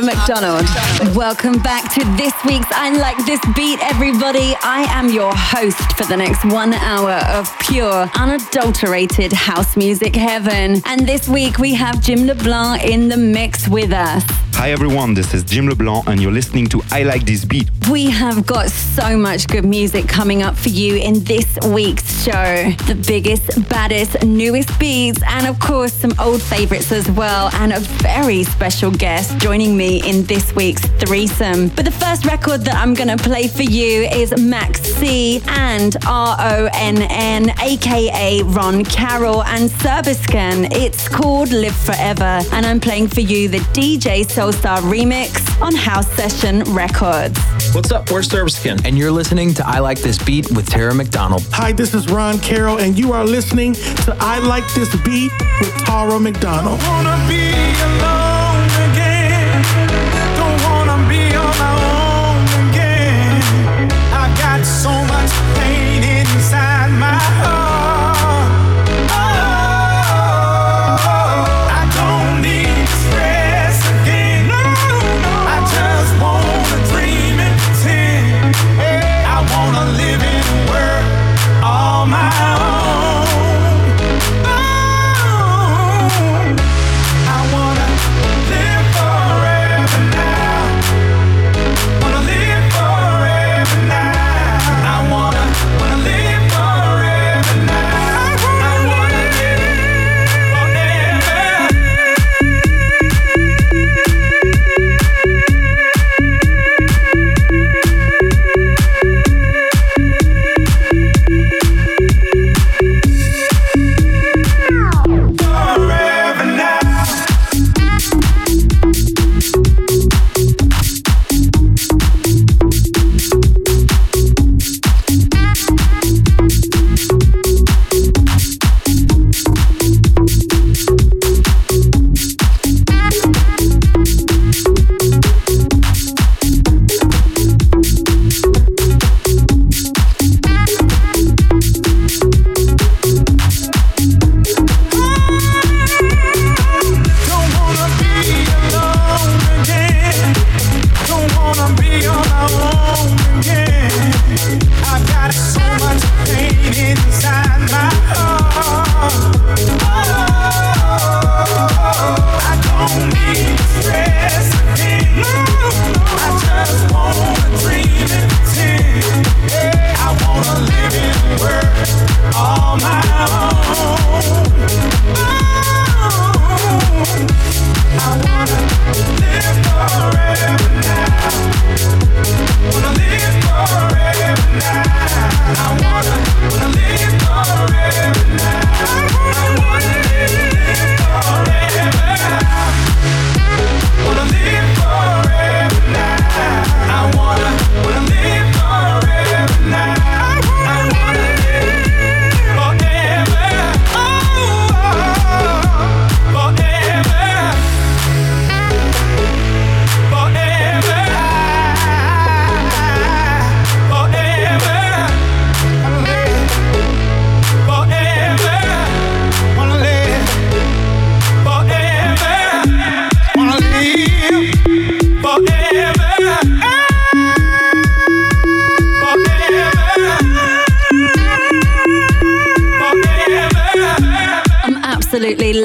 Tara McDonald. Welcome back to this week's I Like This Beat, everybody. I am your host for the next one hour of pure, unadulterated house music heaven. And this week we have Jim LeBlanc in the mix with us. Hi everyone, this is Jim LeBlanc and you're listening to I Like This Beat. We have got so much good music coming up for you in this week's show. The biggest, baddest, newest beats, and of course some old favorites as well, and a very special guest joining me in this week's threesome. But the first record that I'm gonna play for you is Max C and R-O-N-N, aka Ron Carroll and Serbiscan. It's called Live Forever, and I'm playing for you the DJ Soulstar remix on House Session Records. What's up? We're Serbiscan, and you're listening to I Like This Beat with Tara McDonald. Hi, this is Ron Carroll, and you are listening to I Like This Beat with Tara McDonald. So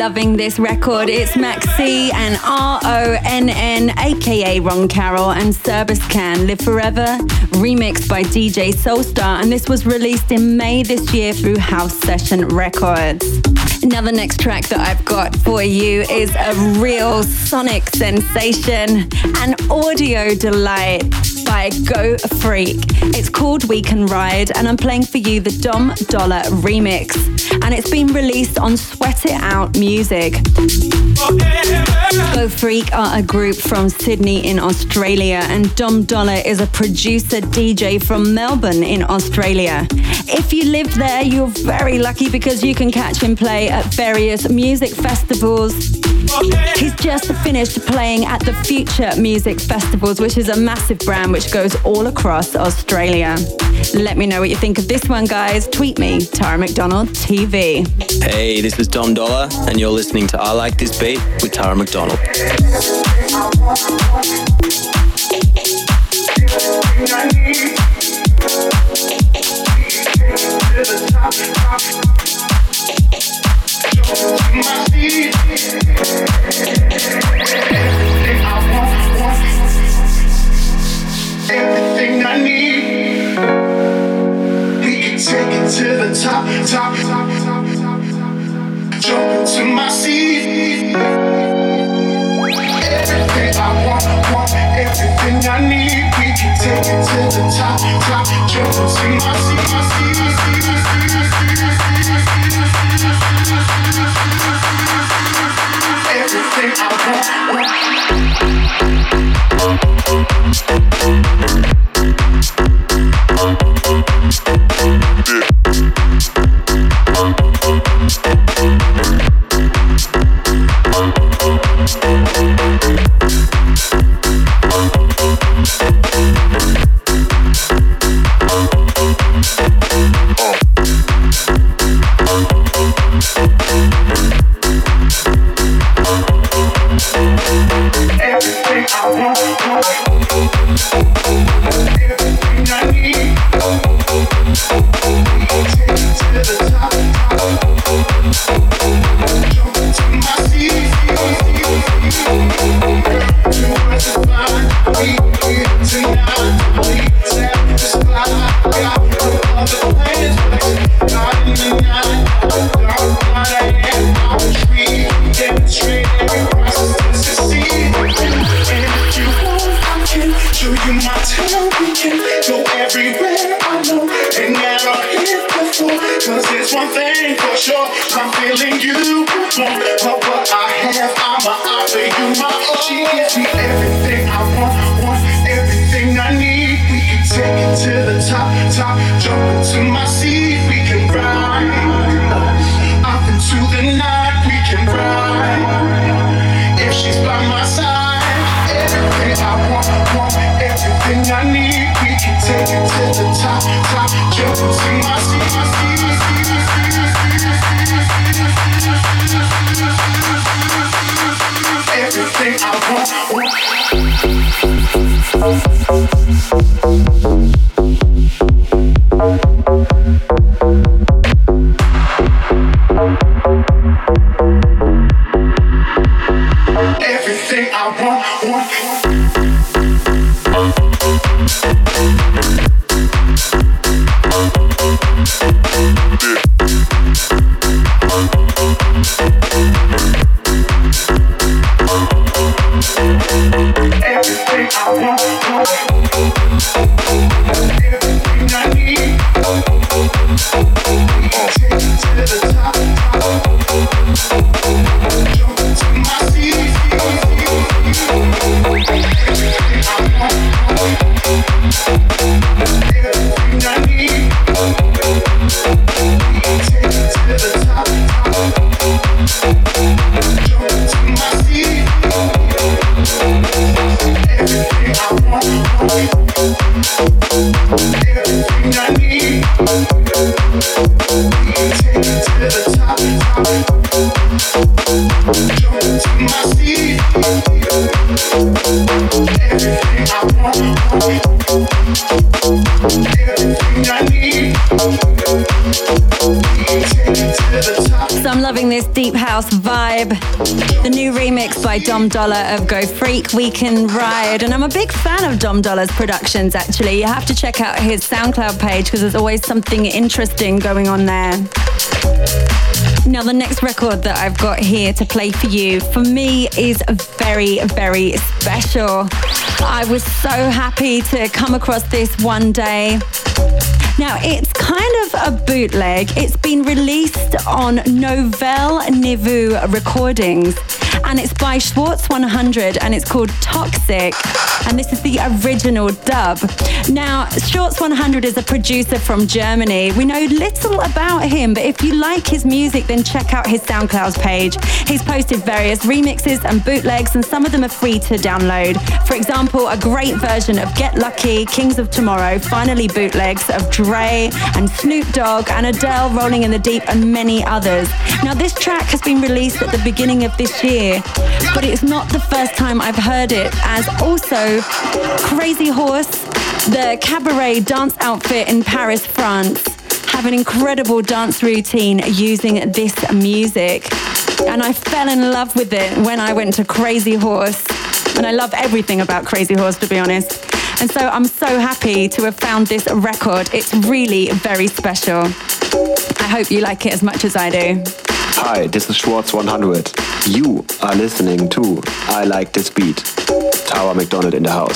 loving this record. It's Maxi and R O N N, aka Ron Carroll, and Serbiscan Live Forever, remixed by DJ Soulstar. And this was released in May this year through House Session Records. Now, the next track that I've got for you is a real sonic sensation, an audio delight by Go Freak. It's called We Can Ride, and I'm playing for you the Dom Dolla remix. And it's been released on Sweat It Out Music. GoFreek are a group from Sydney in Australia, and Dom Dolla is a producer DJ from Melbourne in Australia. If you live there, you're very lucky because you can catch him play at various music festivals. He's just finished playing at the Future Music Festivals, which is a massive brand which goes all across Australia. Let me know what you think of this one, guys. Tweet me, Tara McDonald TV. Hey, this is Dom Dolla, and you're listening to I Like This Beat with Tara McDonald. everything I need. We can take it to the top, top, top, top, top, top. Jump into my seat. Everything I want, want, everything I need. We can take it to the top, top. Jump into my seat, my seat, my seat, my seat, my seat, Everything I want, want. Thank you. Dom Dolla of GoFreek, We Can Ride. And I'm a big fan of Dom Dolla's productions, actually. You have to check out his SoundCloud page because there's always something interesting going on there. Now, the next record that I've got here to play for you, for me, is very, very special. I was so happy to come across this one day. Now, it's kind of a bootleg. It's been released on Nouvelle Niveau Recordings and it's by Schwartz 100 and it's called Toxic. And this is the original dub. Now, Schwartz 100 is a producer from Germany. We know little about him, but if you like his music, then check out his SoundCloud page. He's posted various remixes and bootlegs, and some of them are free to download. For example, a great version of Get Lucky, Kings of Tomorrow, finally bootlegs of Dre and Snoop Dogg and Adele Rolling in the Deep and many others. Now, this track has been released at the beginning of this year, but it's not the first time I've heard it, as also Crazy Horse, the cabaret dance outfit in Paris, France, have an incredible dance routine using this music. And I fell in love with it when I went to Crazy Horse. And I love everything about Crazy Horse, to be honest. And so I'm so happy to have found this record. It's really very special. I hope you like it as much as I do. Hi, this is Schwartz 100. You are listening to I Like This Beat. Tara McDonald in the house.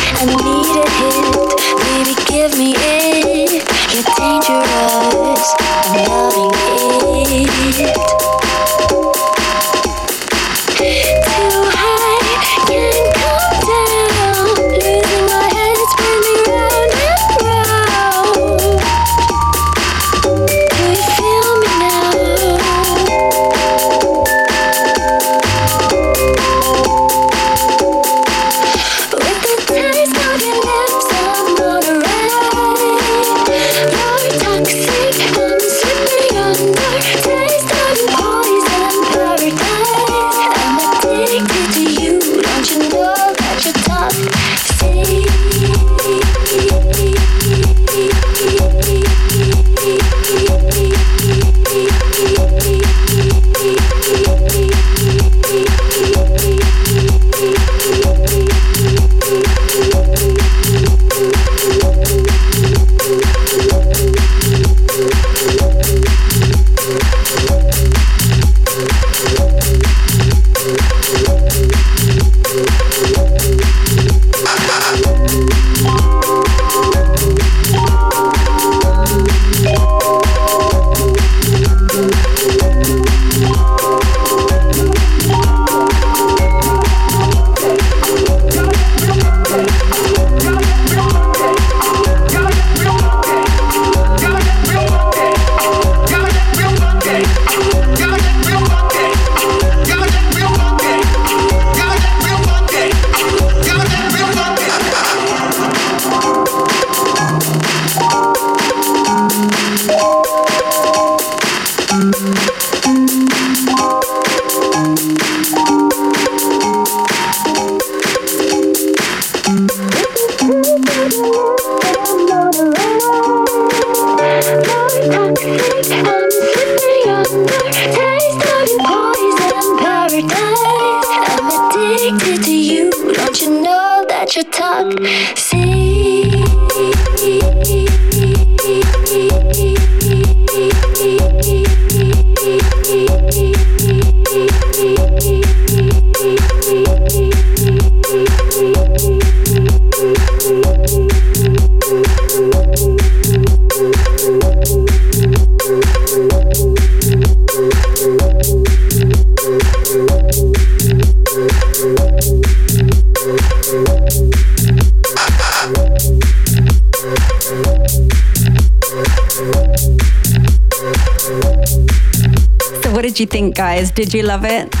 did you think, guys? Did you love it?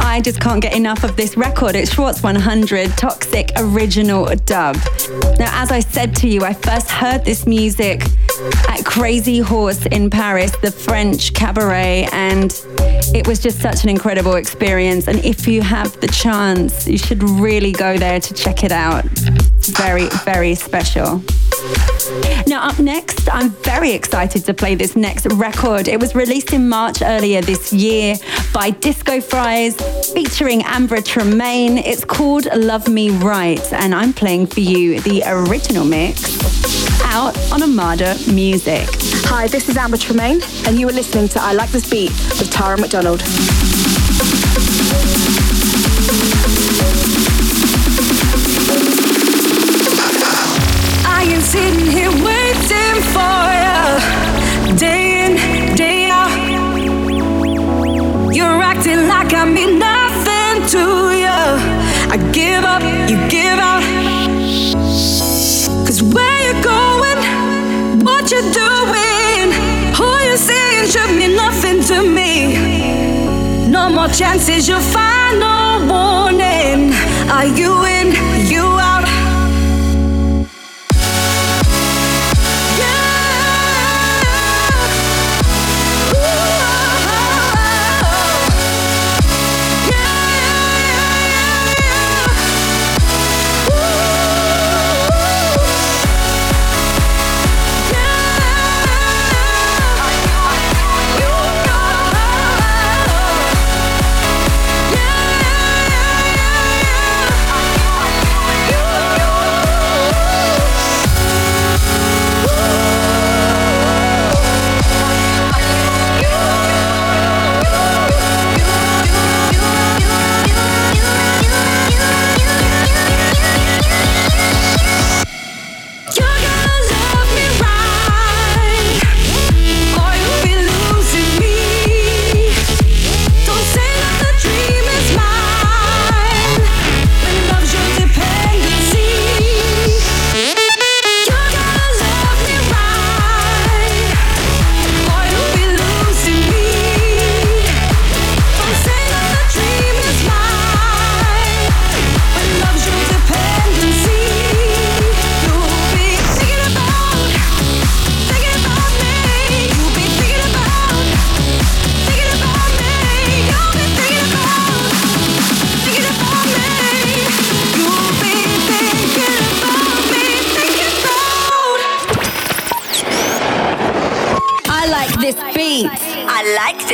I just can't get enough of this record. It's Schwartz 100 Toxic Original Dub. Now, as I said to you, I first heard this music at Crazy Horse in Paris, the French cabaret, and it was just such an incredible experience. And if you have the chance, you should really go there to check it out. It's very, very special. Up next, I'm very excited to play this next record. It was released in March earlier this year by Disco Fries, featuring Amber Tremaine. It's called Love Me Right, and I'm playing for you the original mix out on Armada Music. Hi, this is Amber Tremaine, and you are listening to I Like This Beat with Tara McDonald. chances you'll find no warning. Are you in?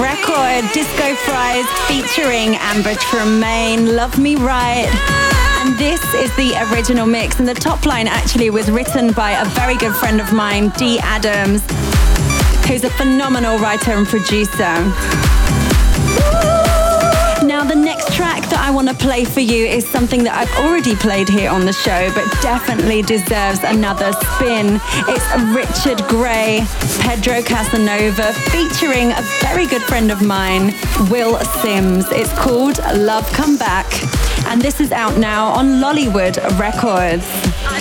record, Disco Fries featuring Amber Tremaine, Love Me Right. And this is the original mix. And the top line actually was written by a very good friend of mine, Dee Adams, who's a phenomenal writer and producer. I want to play for you is something that I've already played here on the show, but definitely deserves another spin. It's Richard Gray, Pedro Casanova, featuring a very good friend of mine, Will Sims. It's called Love Come Back, and this is out now on Lollywood Records.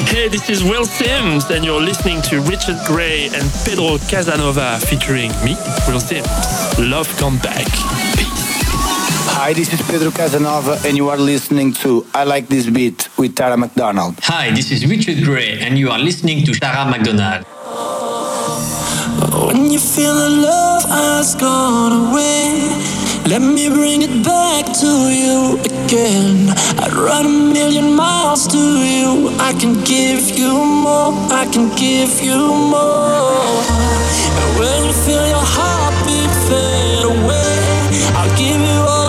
Hey, this is Will Sims, and you're listening to Richard Gray and Pedro Casanova featuring me, Will Sims. Love Come Back. Hi, this is Pedro Casanova, and you are listening to I Like This Beat with Tara McDonald. Hi, this is Richard Gray, and you are listening to Tara McDonald. When you feel the love has gone away, let me bring it back to you again. I'd run a million miles to you. I can give you more, I can give you more. And when you feel your heartbeat fade away, I'll give you all.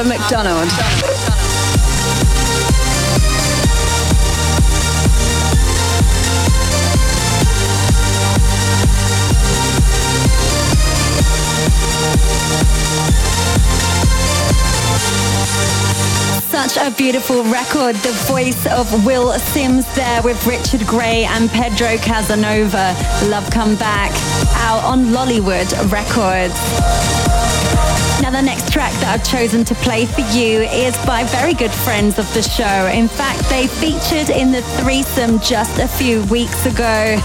Tara McDonald. Such a beautiful record. The voice of Will Sims there with Richard Gray and Pedro Casanova. Love Come Back out on Lollywood Records. The next track that I've chosen to play for you is by very good friends of the show. In fact, they featured in the threesome just a few weeks ago.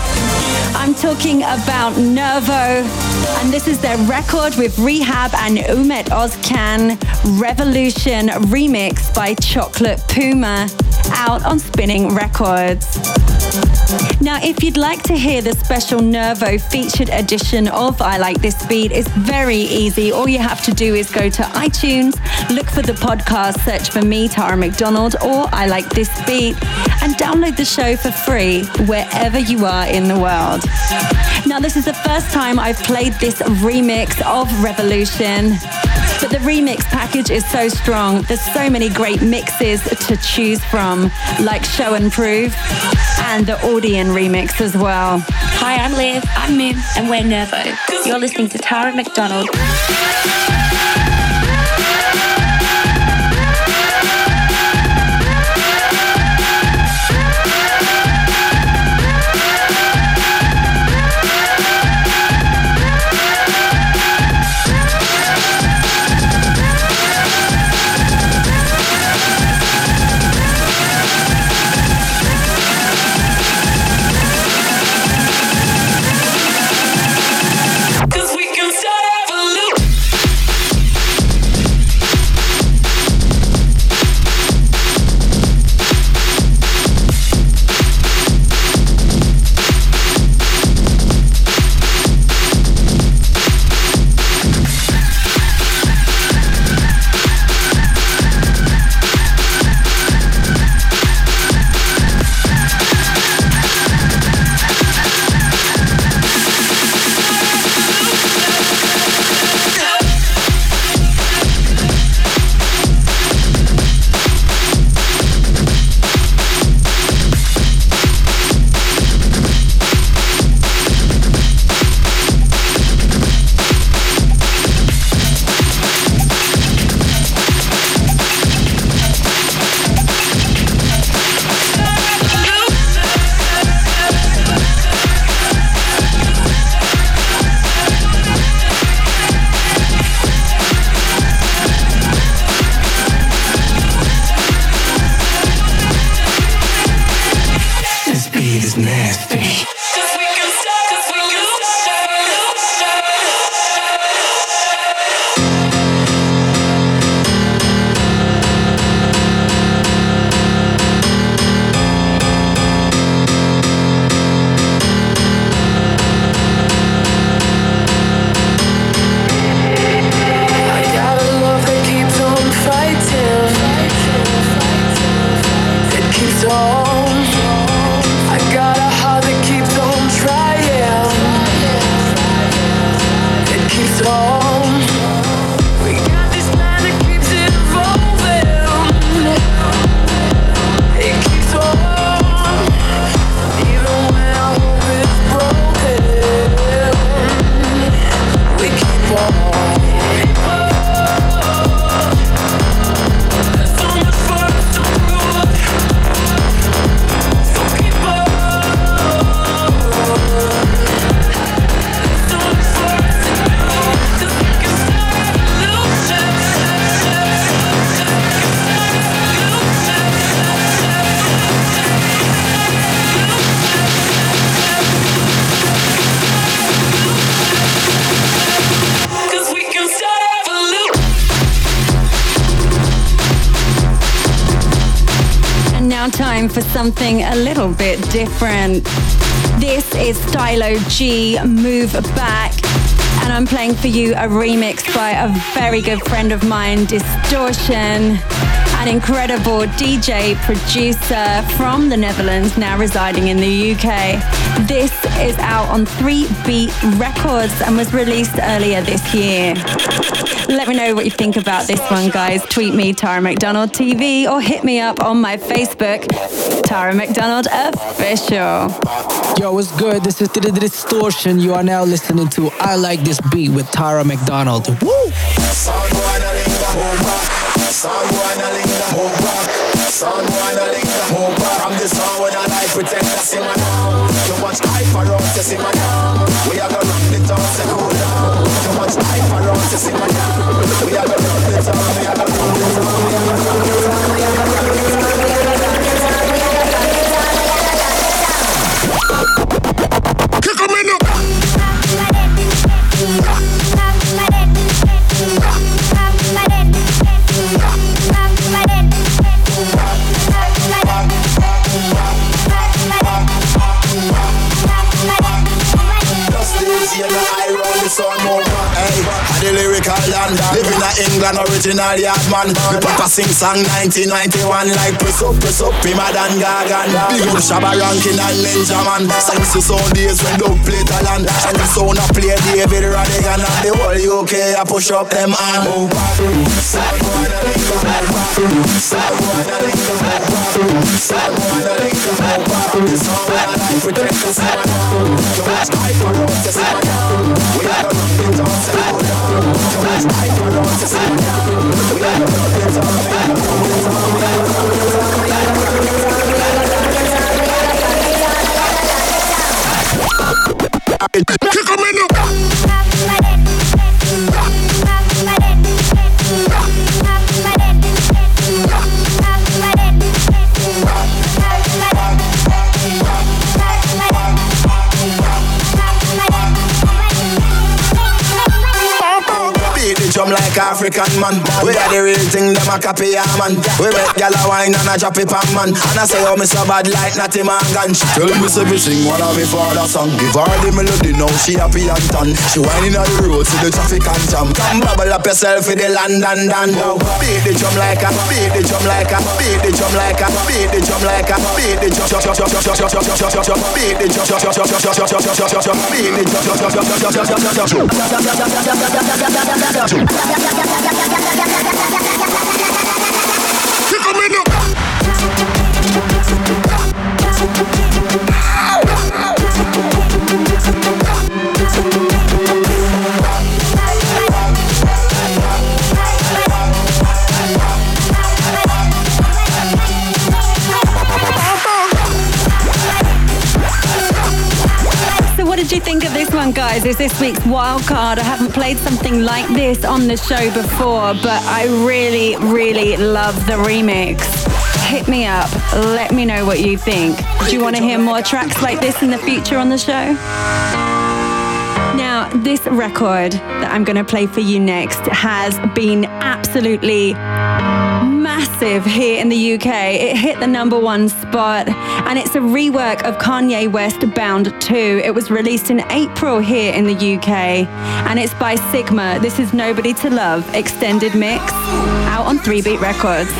I'm talking about Nervo, and this is their record with R3hab and Ummet Ozcan Revolution remix by Chocolate Puma out on Spinning Records. Now, if you'd like to hear the special Nervo featured edition of I Like This Beat, it's very easy. All you have to do is go to iTunes, look for the podcast, search for me, Tara McDonald, or I Like This Beat, and download the show for free wherever you are in the world. Now, this is the first time I've played this remix of Revolution. But the remix package is so strong. There's so many great mixes to choose from, like Show and Prove and the Audien remix as well. Hi, I'm Liv. I'm Mim, and we're Nervo. You're listening to Tara McDonald. Something a little bit different. This is Stylo G, Move Back. And I'm playing for you a remix by a very good friend of mine, Distortion, an incredible DJ producer from the Netherlands, now residing in the UK. This is out on 3 Beat Records and was released earlier this year. Let me know what you think about this one, guys. Tweet me, Tara McDonald TV, or hit me up on my Facebook, Tara McDonald Official. Yo, what's good? This is the Distortion. You are now listening to I Like This Beat with Tara McDonald. Woo! From the sound when I like pretend to see my now. Too much hype around to see my now. We are gonna run the town, say cool down. Too much hype around to see my now. We are gonna run the town, we are gonna run the town, we are gonna run the town. Kick I roll the the lyrical land. Living in England, original yard man. Me papa sing song 1991 like press up, press up, him a Dan Gagan. Big up Shabba Rankin and Ninja man. Songs to sound days when dog play talent. And the sound a play David Rodigan and the whole UK. I push up them hand. Oh, back. Side one a link move back. Side one a link move back. Side one a link back. The sound when I like protect the sound. Too much hype around to see my down. We are gonna run it down, say like African man. We are the real thing, them a copy ya man. We make gyal a wine and a drop it pan man. And I say, oh, me so bad like Natty Morgan. Tell me say sing one of me father song. Give her the melody now, she happy and tan. She whining on the road, see the traffic and jam. Come bubble up yourself in the land and dan. Beat the drum like a, beat the drum like a, beat the drum like a, beat the drum like a, beat the drum, beat the drum, beat the drum, beat the drum. やややややややややややや one, guys? It's this week's wild card. I haven't played something like this on the show before, but I really, really love the remix. Hit me up. Let me know what you think. Do you want to hear more tracks like this in the future on the show? Now, this record that I'm going to play for you next has been absolutely massive here in the UK. It hit the number one spot, and it's a rework of Kanye West Bound 2. It was released in April here in the UK, and it's by Sigma. This is Nobody to Love Extended Mix out on 3 Beat Records.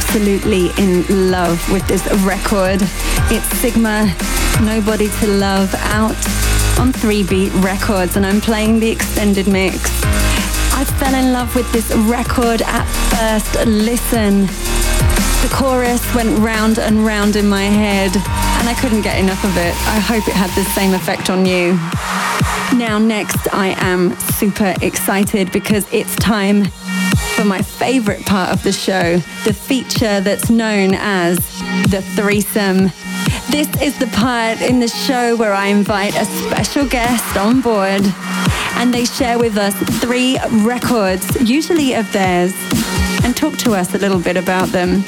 Absolutely in love with this record. It's Sigma, Nobody to Love, out on 3 Beat Records, and I'm playing the extended mix. I fell in love with this record at first listen. The chorus went round and round in my head, and I couldn't get enough of it. I hope it had the same effect on you. Now, next, I am super excited because it's time for my favorite part of the show, the feature that's known as the threesome. This is the part in the show where I invite a special guest on board and they share with us three records, usually of theirs, and talk to us a little bit about them.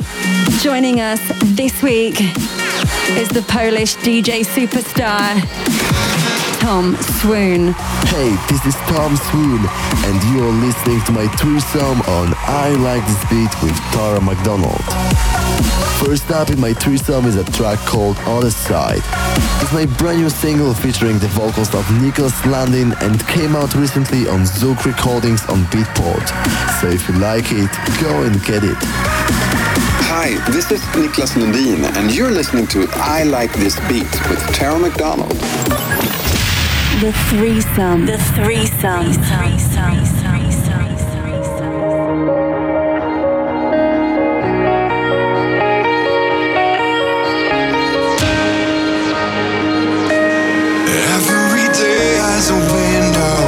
Joining us this week is the Polish DJ superstar, Tom Swoon. Hey, this is Tom Swoon, and you are listening to my threesome on I Like This Beat with Tara McDonald. First up in my threesome is a track called Other Side. It's my brand new single featuring the vocals of Niklas Lundin and came out recently on Zouk Recordings on Beatport. So if you like it, go and get it. Hi, this is Niklas Lundin, and you're listening to I Like This Beat with Tara McDonald. The threesome. The threesome. The threesome. Every day has a window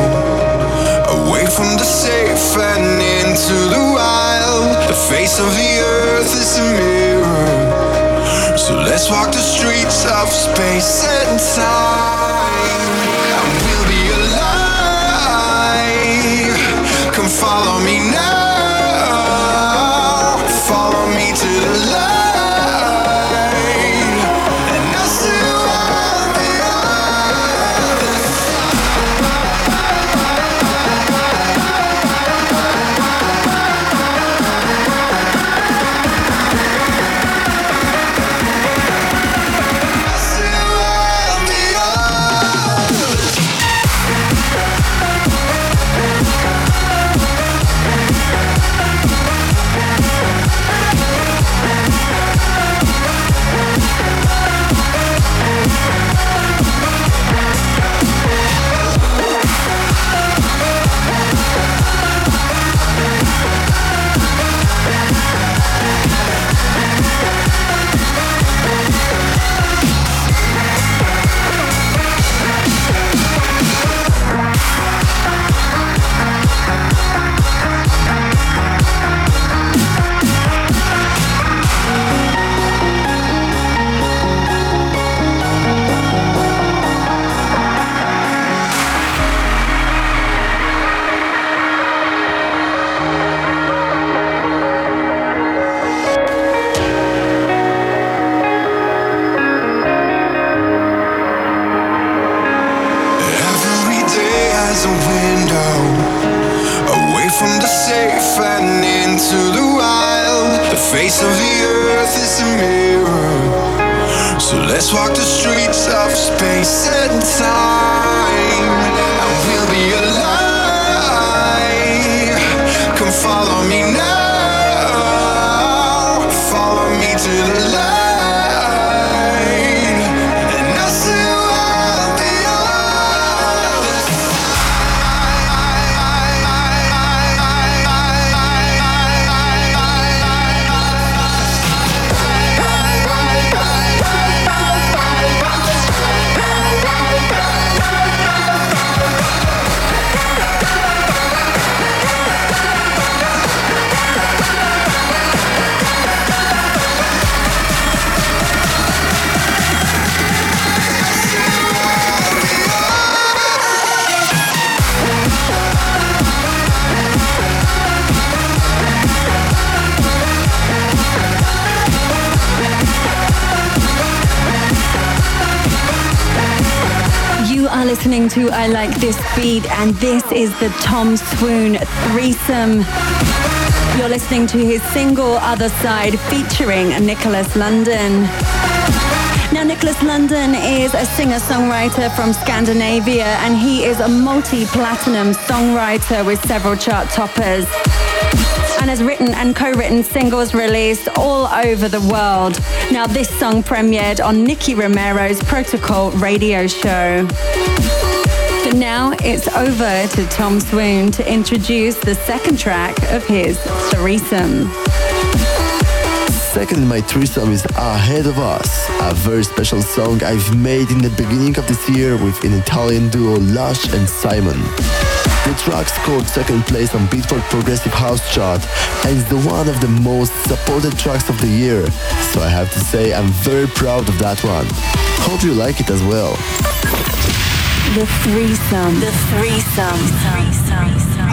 away from the safe and into the wild. The face of the earth is a mirror. So let's walk the streets of space and time. Listening to I Like This Beat, and this is the Tom Swoon threesome. You're listening to his single Other Side featuring Niklas Lundin. Now, Niklas Lundin is a singer songwriter from Scandinavia, and he is a multi platinum songwriter with several chart toppers and has written and co-written singles released all over the world. Now this song premiered on Nicky Romero's Protocol radio show. Now it's over to Tom Swoon to introduce the second track of his threesome. Second in my threesome is Ahead of Us, a very special song I've made in the beginning of this year with an Italian duo Lush and Simon. The track scored second place on Beatport Progressive House chart and is the one of the most supported tracks of the year. So I have to say I'm very proud of that one. Hope you like it as well. The threesome. The threesome. I feel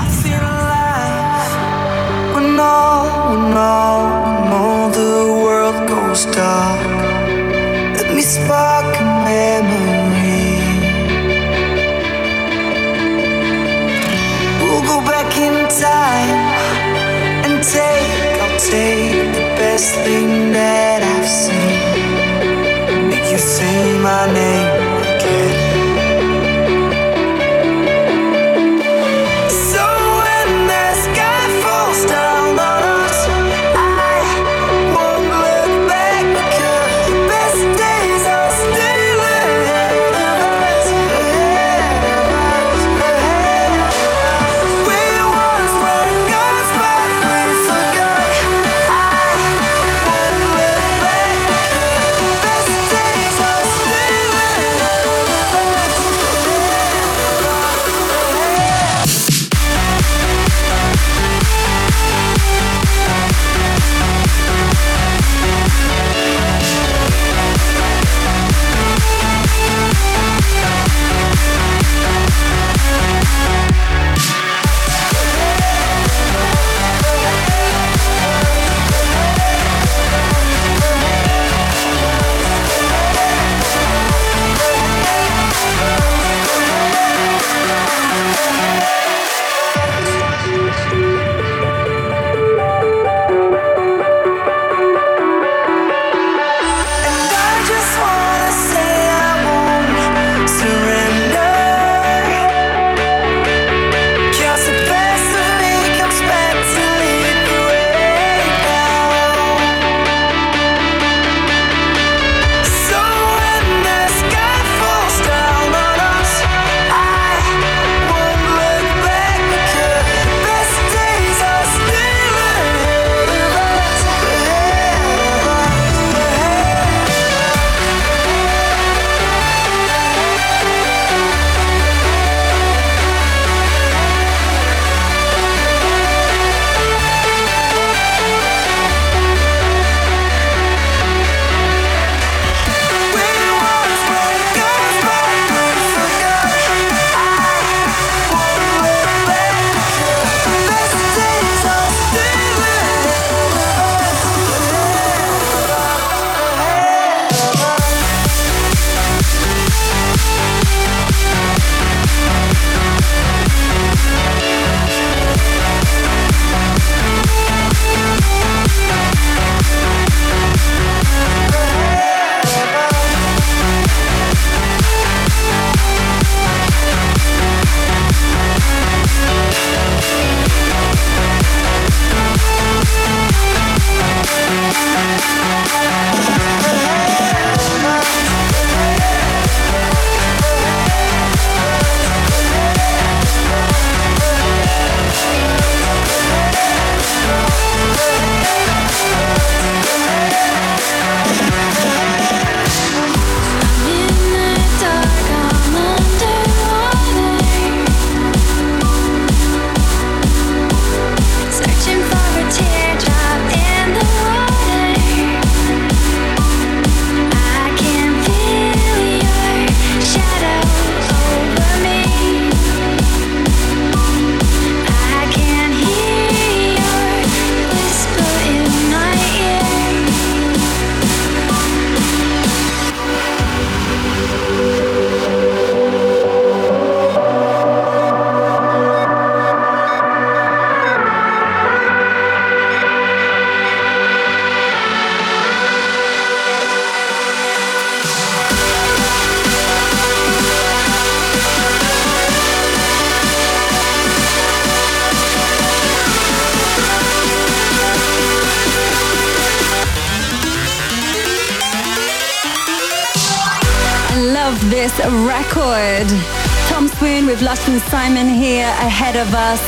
Lush and Simon here ahead of us.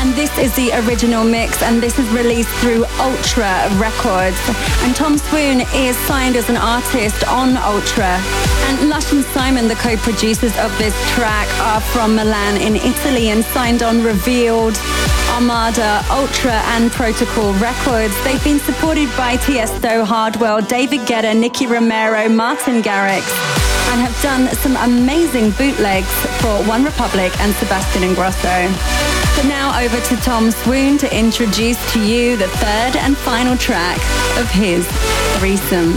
And this is the original mix, and this is released through Ultra Records. And Tom Swoon is signed as an artist on Ultra. And Lush and Simon, the co producers of this track, are from Milan in Italy and signed on Revealed. Armada, Ultra, and Protocol Records. They've been supported by Tiesto, Hardwell, David Guetta, Nicky Romero, Martin Garrix, and have done some amazing bootlegs for One Republic and Sebastian Ingrosso. But now over to Tom Swoon to introduce to you the third and final track of his threesome.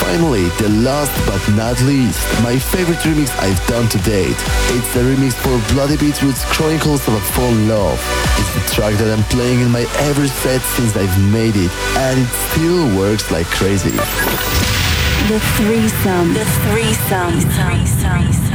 Finally, the last but not least, my favorite remix I've done to date. It's the remix for Bloody Beetroot's Chronicles of a Fallen Love. It's the track that I'm playing in my every set since I've made it, and it still works like crazy. The threesome. The threesome. threesome. I'm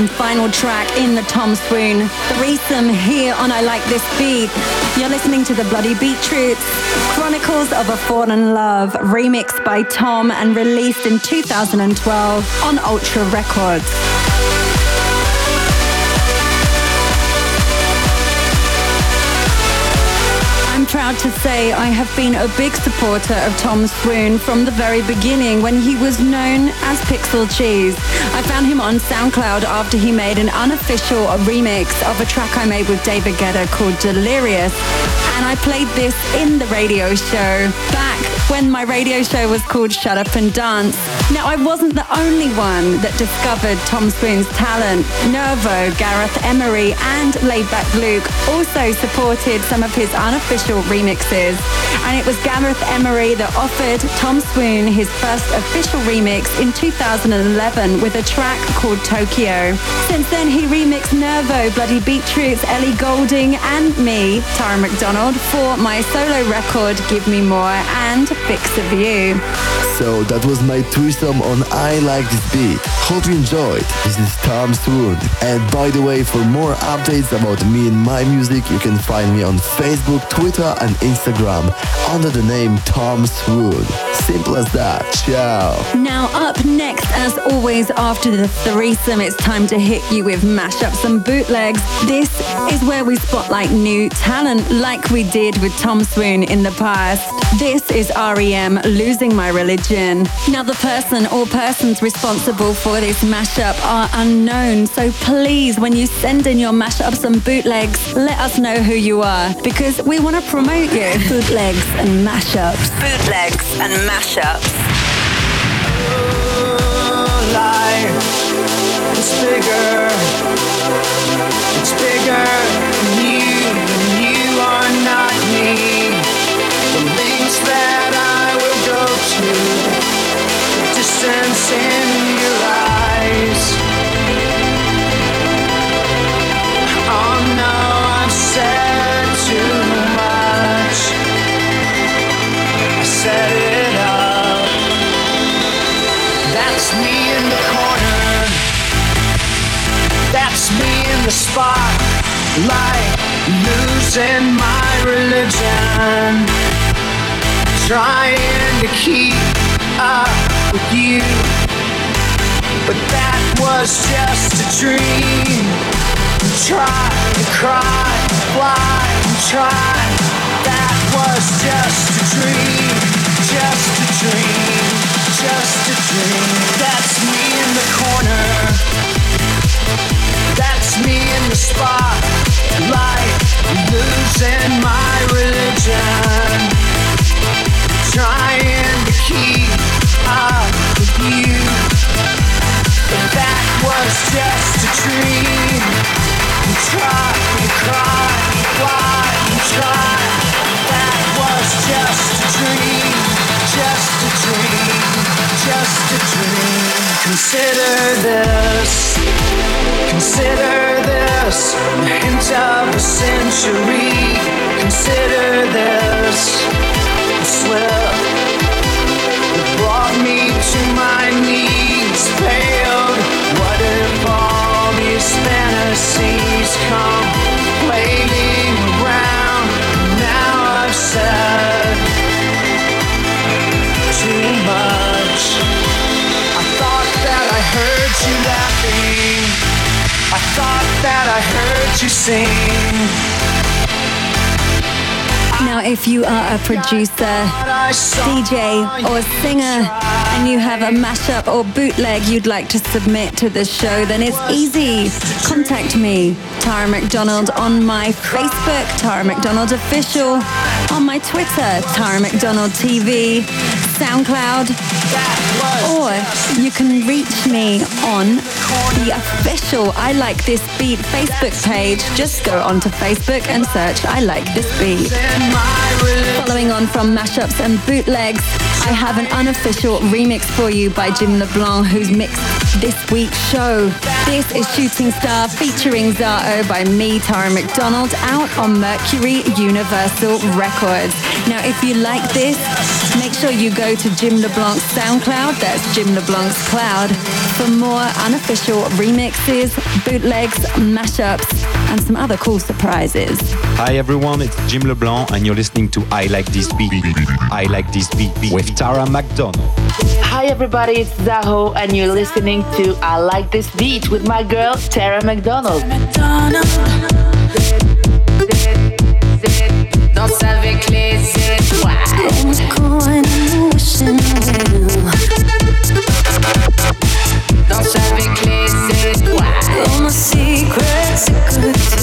and final track in the Tom Swoon threesome here on I Like This Beat. You're listening to the Bloody Beetroots Chronicles of a Fallen Love remixed by Tom and released in 2012 on Ultra Records. Proud to say I have been a big supporter of Tom Swoon from the very beginning when he was known as Pixel Cheese. I found him on SoundCloud after he made an unofficial remix of a track I made with David Guetta called Delirious. And I played this in the radio show back when my radio show was called Shut Up and Dance. Now, I wasn't the only one that discovered Tom Swoon's talent. Nervo, Gareth Emery, and Laidback Luke also supported some of his unofficial remixes. And it was Gareth Emery that offered Tom Swoon his first official remix in 2011 with a track called Tokyo. Since then, he remixed Nervo, Bloody Beetroots, Ellie Goulding, and me, Tara McDonald, for my solo record, Give Me More, and Fix a View. So that was my threesome on I Like This Beat. Hope you enjoyed. This is Tom Swoon. And by the way, for more updates about me and my music, you can find me on Facebook, Twitter, and Instagram under the name Tom Swoon. Simple as that. Ciao. Now, up next, as always, after the threesome, it's time to hit you with mashups and bootlegs. This is where we spotlight new talent, like we did with Tom Swoon in the past. This is REM, Losing My Religion. Now, the person or persons responsible for this mashup are unknown, so please, when you send in your mashups and bootlegs, let us know who you are, because we want to promote you. Bootlegs and mashups. Bootlegs and mashups. life. It's bigger. It's bigger than you, and you are not me. The links that in your eyes. Oh no, I've said too much. I set it up. That's me in the corner. That's me in the spotlight, losing my religion. Trying to keep up with you. But that was just a dream. Try to cry, fly, and try. That was just a dream, just a dream, just a dream. That's me in the corner. That's me in the spotlight, losing my religion. Century. Consider this, a slip that brought me to my knees, paled. What if all these fantasies come waiting around? Now I've said too much. I thought that I heard you laughing. I thought I heard you sing. Now, if you are a producer, DJ, or singer, and you have a mashup or bootleg you'd like to submit to the show, then it's easy. Contact me, Tara McDonald, on my Facebook, Tara McDonald Official, on my Twitter, Tara McDonald TV, SoundCloud, or you can reach me on the official I Like This Beat Facebook page. Just go onto Facebook and search I Like This Beat. Following on from mashups and bootlegs, I have an unofficial remix for you by Jim LeBlanc, who's mixed this week's show. This is Shooting Star featuring Zaho by me, Tara McDonald, out on Mercury Universal Records. Now, if you like this, make sure you go to Jim LeBlanc's SoundCloud, that's Jim LeBlanc's Cloud, for more unofficial remixes, bootlegs, mashups, and some other cool surprises. Hi everyone, it's Jim LeBlanc and you're listening to I Like This Beat. I Like This Beat with Tara McDonald. Hi everybody, it's Zaho and you're listening to I Like This Beat with my girl Tara McDonald. Danse avec les étoiles. Danse avec les étoiles. my secrets are good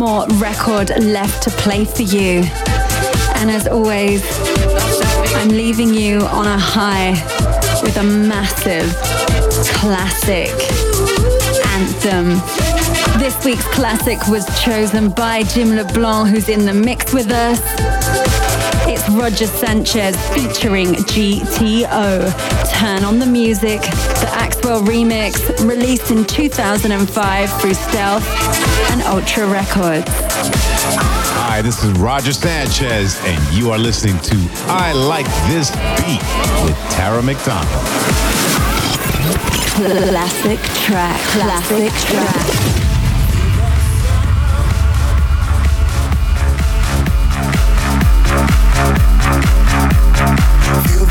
more record left to play for you. And as always, I'm leaving you on a high with a massive classic anthem. This week's classic was chosen by Jim LeBlanc, who's in the mix with us. Roger Sanchez featuring GTO. Turn on the music, the Axwell remix, released in 2005 through Stealth and Ultra Records. Hi, this is Roger Sanchez, and you are listening to I Like This Beat with Tara McDonald. Classic track, classic track.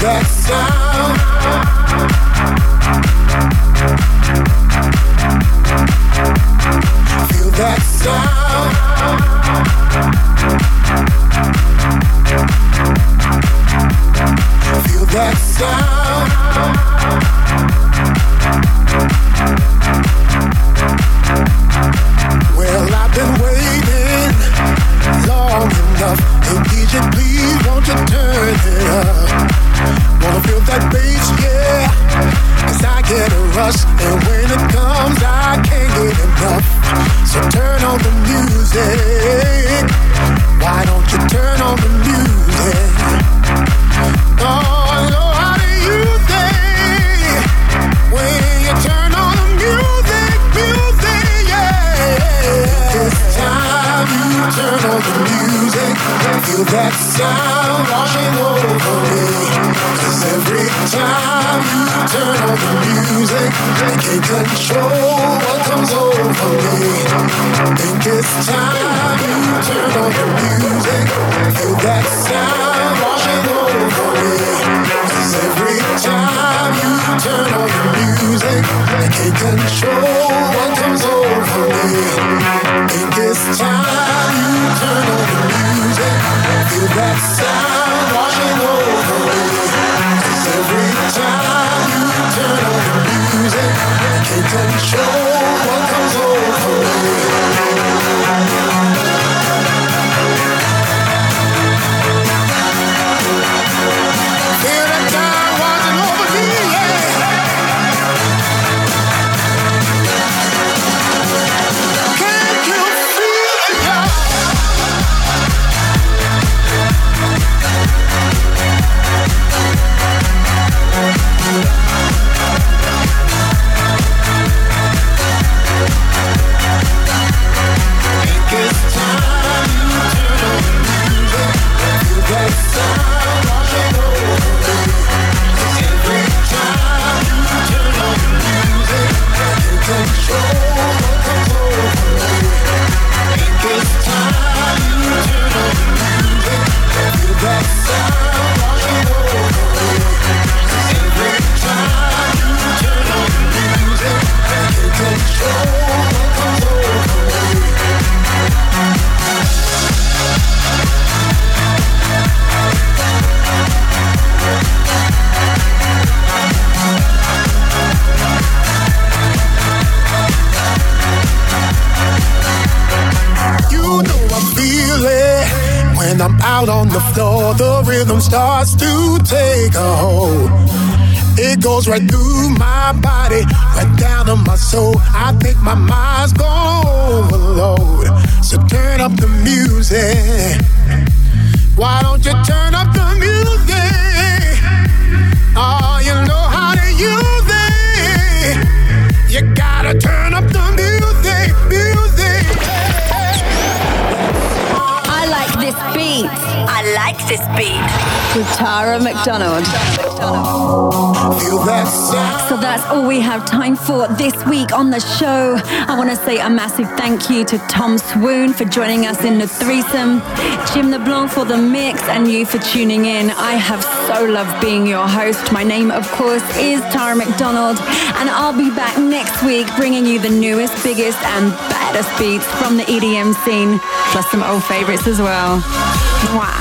That sound. Feel that sound. Feel that sound. DJ, please won't you turn it up? Wanna feel that bass, yeah. Cause I get a rush, and when it comes, I can't get enough. So turn on the music. Why don't you turn on the music? Oh, turn on the music. Feel that sound washing over me. Cause every time turn on the music, can't control what comes over me. Think it's time you turn on the music. Feel that sound washing over me. Cause every time you turn on the music, can't control what comes over me. Think it's time you turn on the music. Feel that sound washing over me. Music, can't control what comes over me. That's all we have time for this week on the show. I want to say a massive thank you to Tom Swoon for joining us in the threesome, Jim LeBlanc for the mix, and you for tuning in. I have so loved being your host. My name, of course, is Tara McDonald, and I'll be back next week bringing you the newest, biggest, and baddest beats from the EDM scene, plus some old favorites as well. Mwah.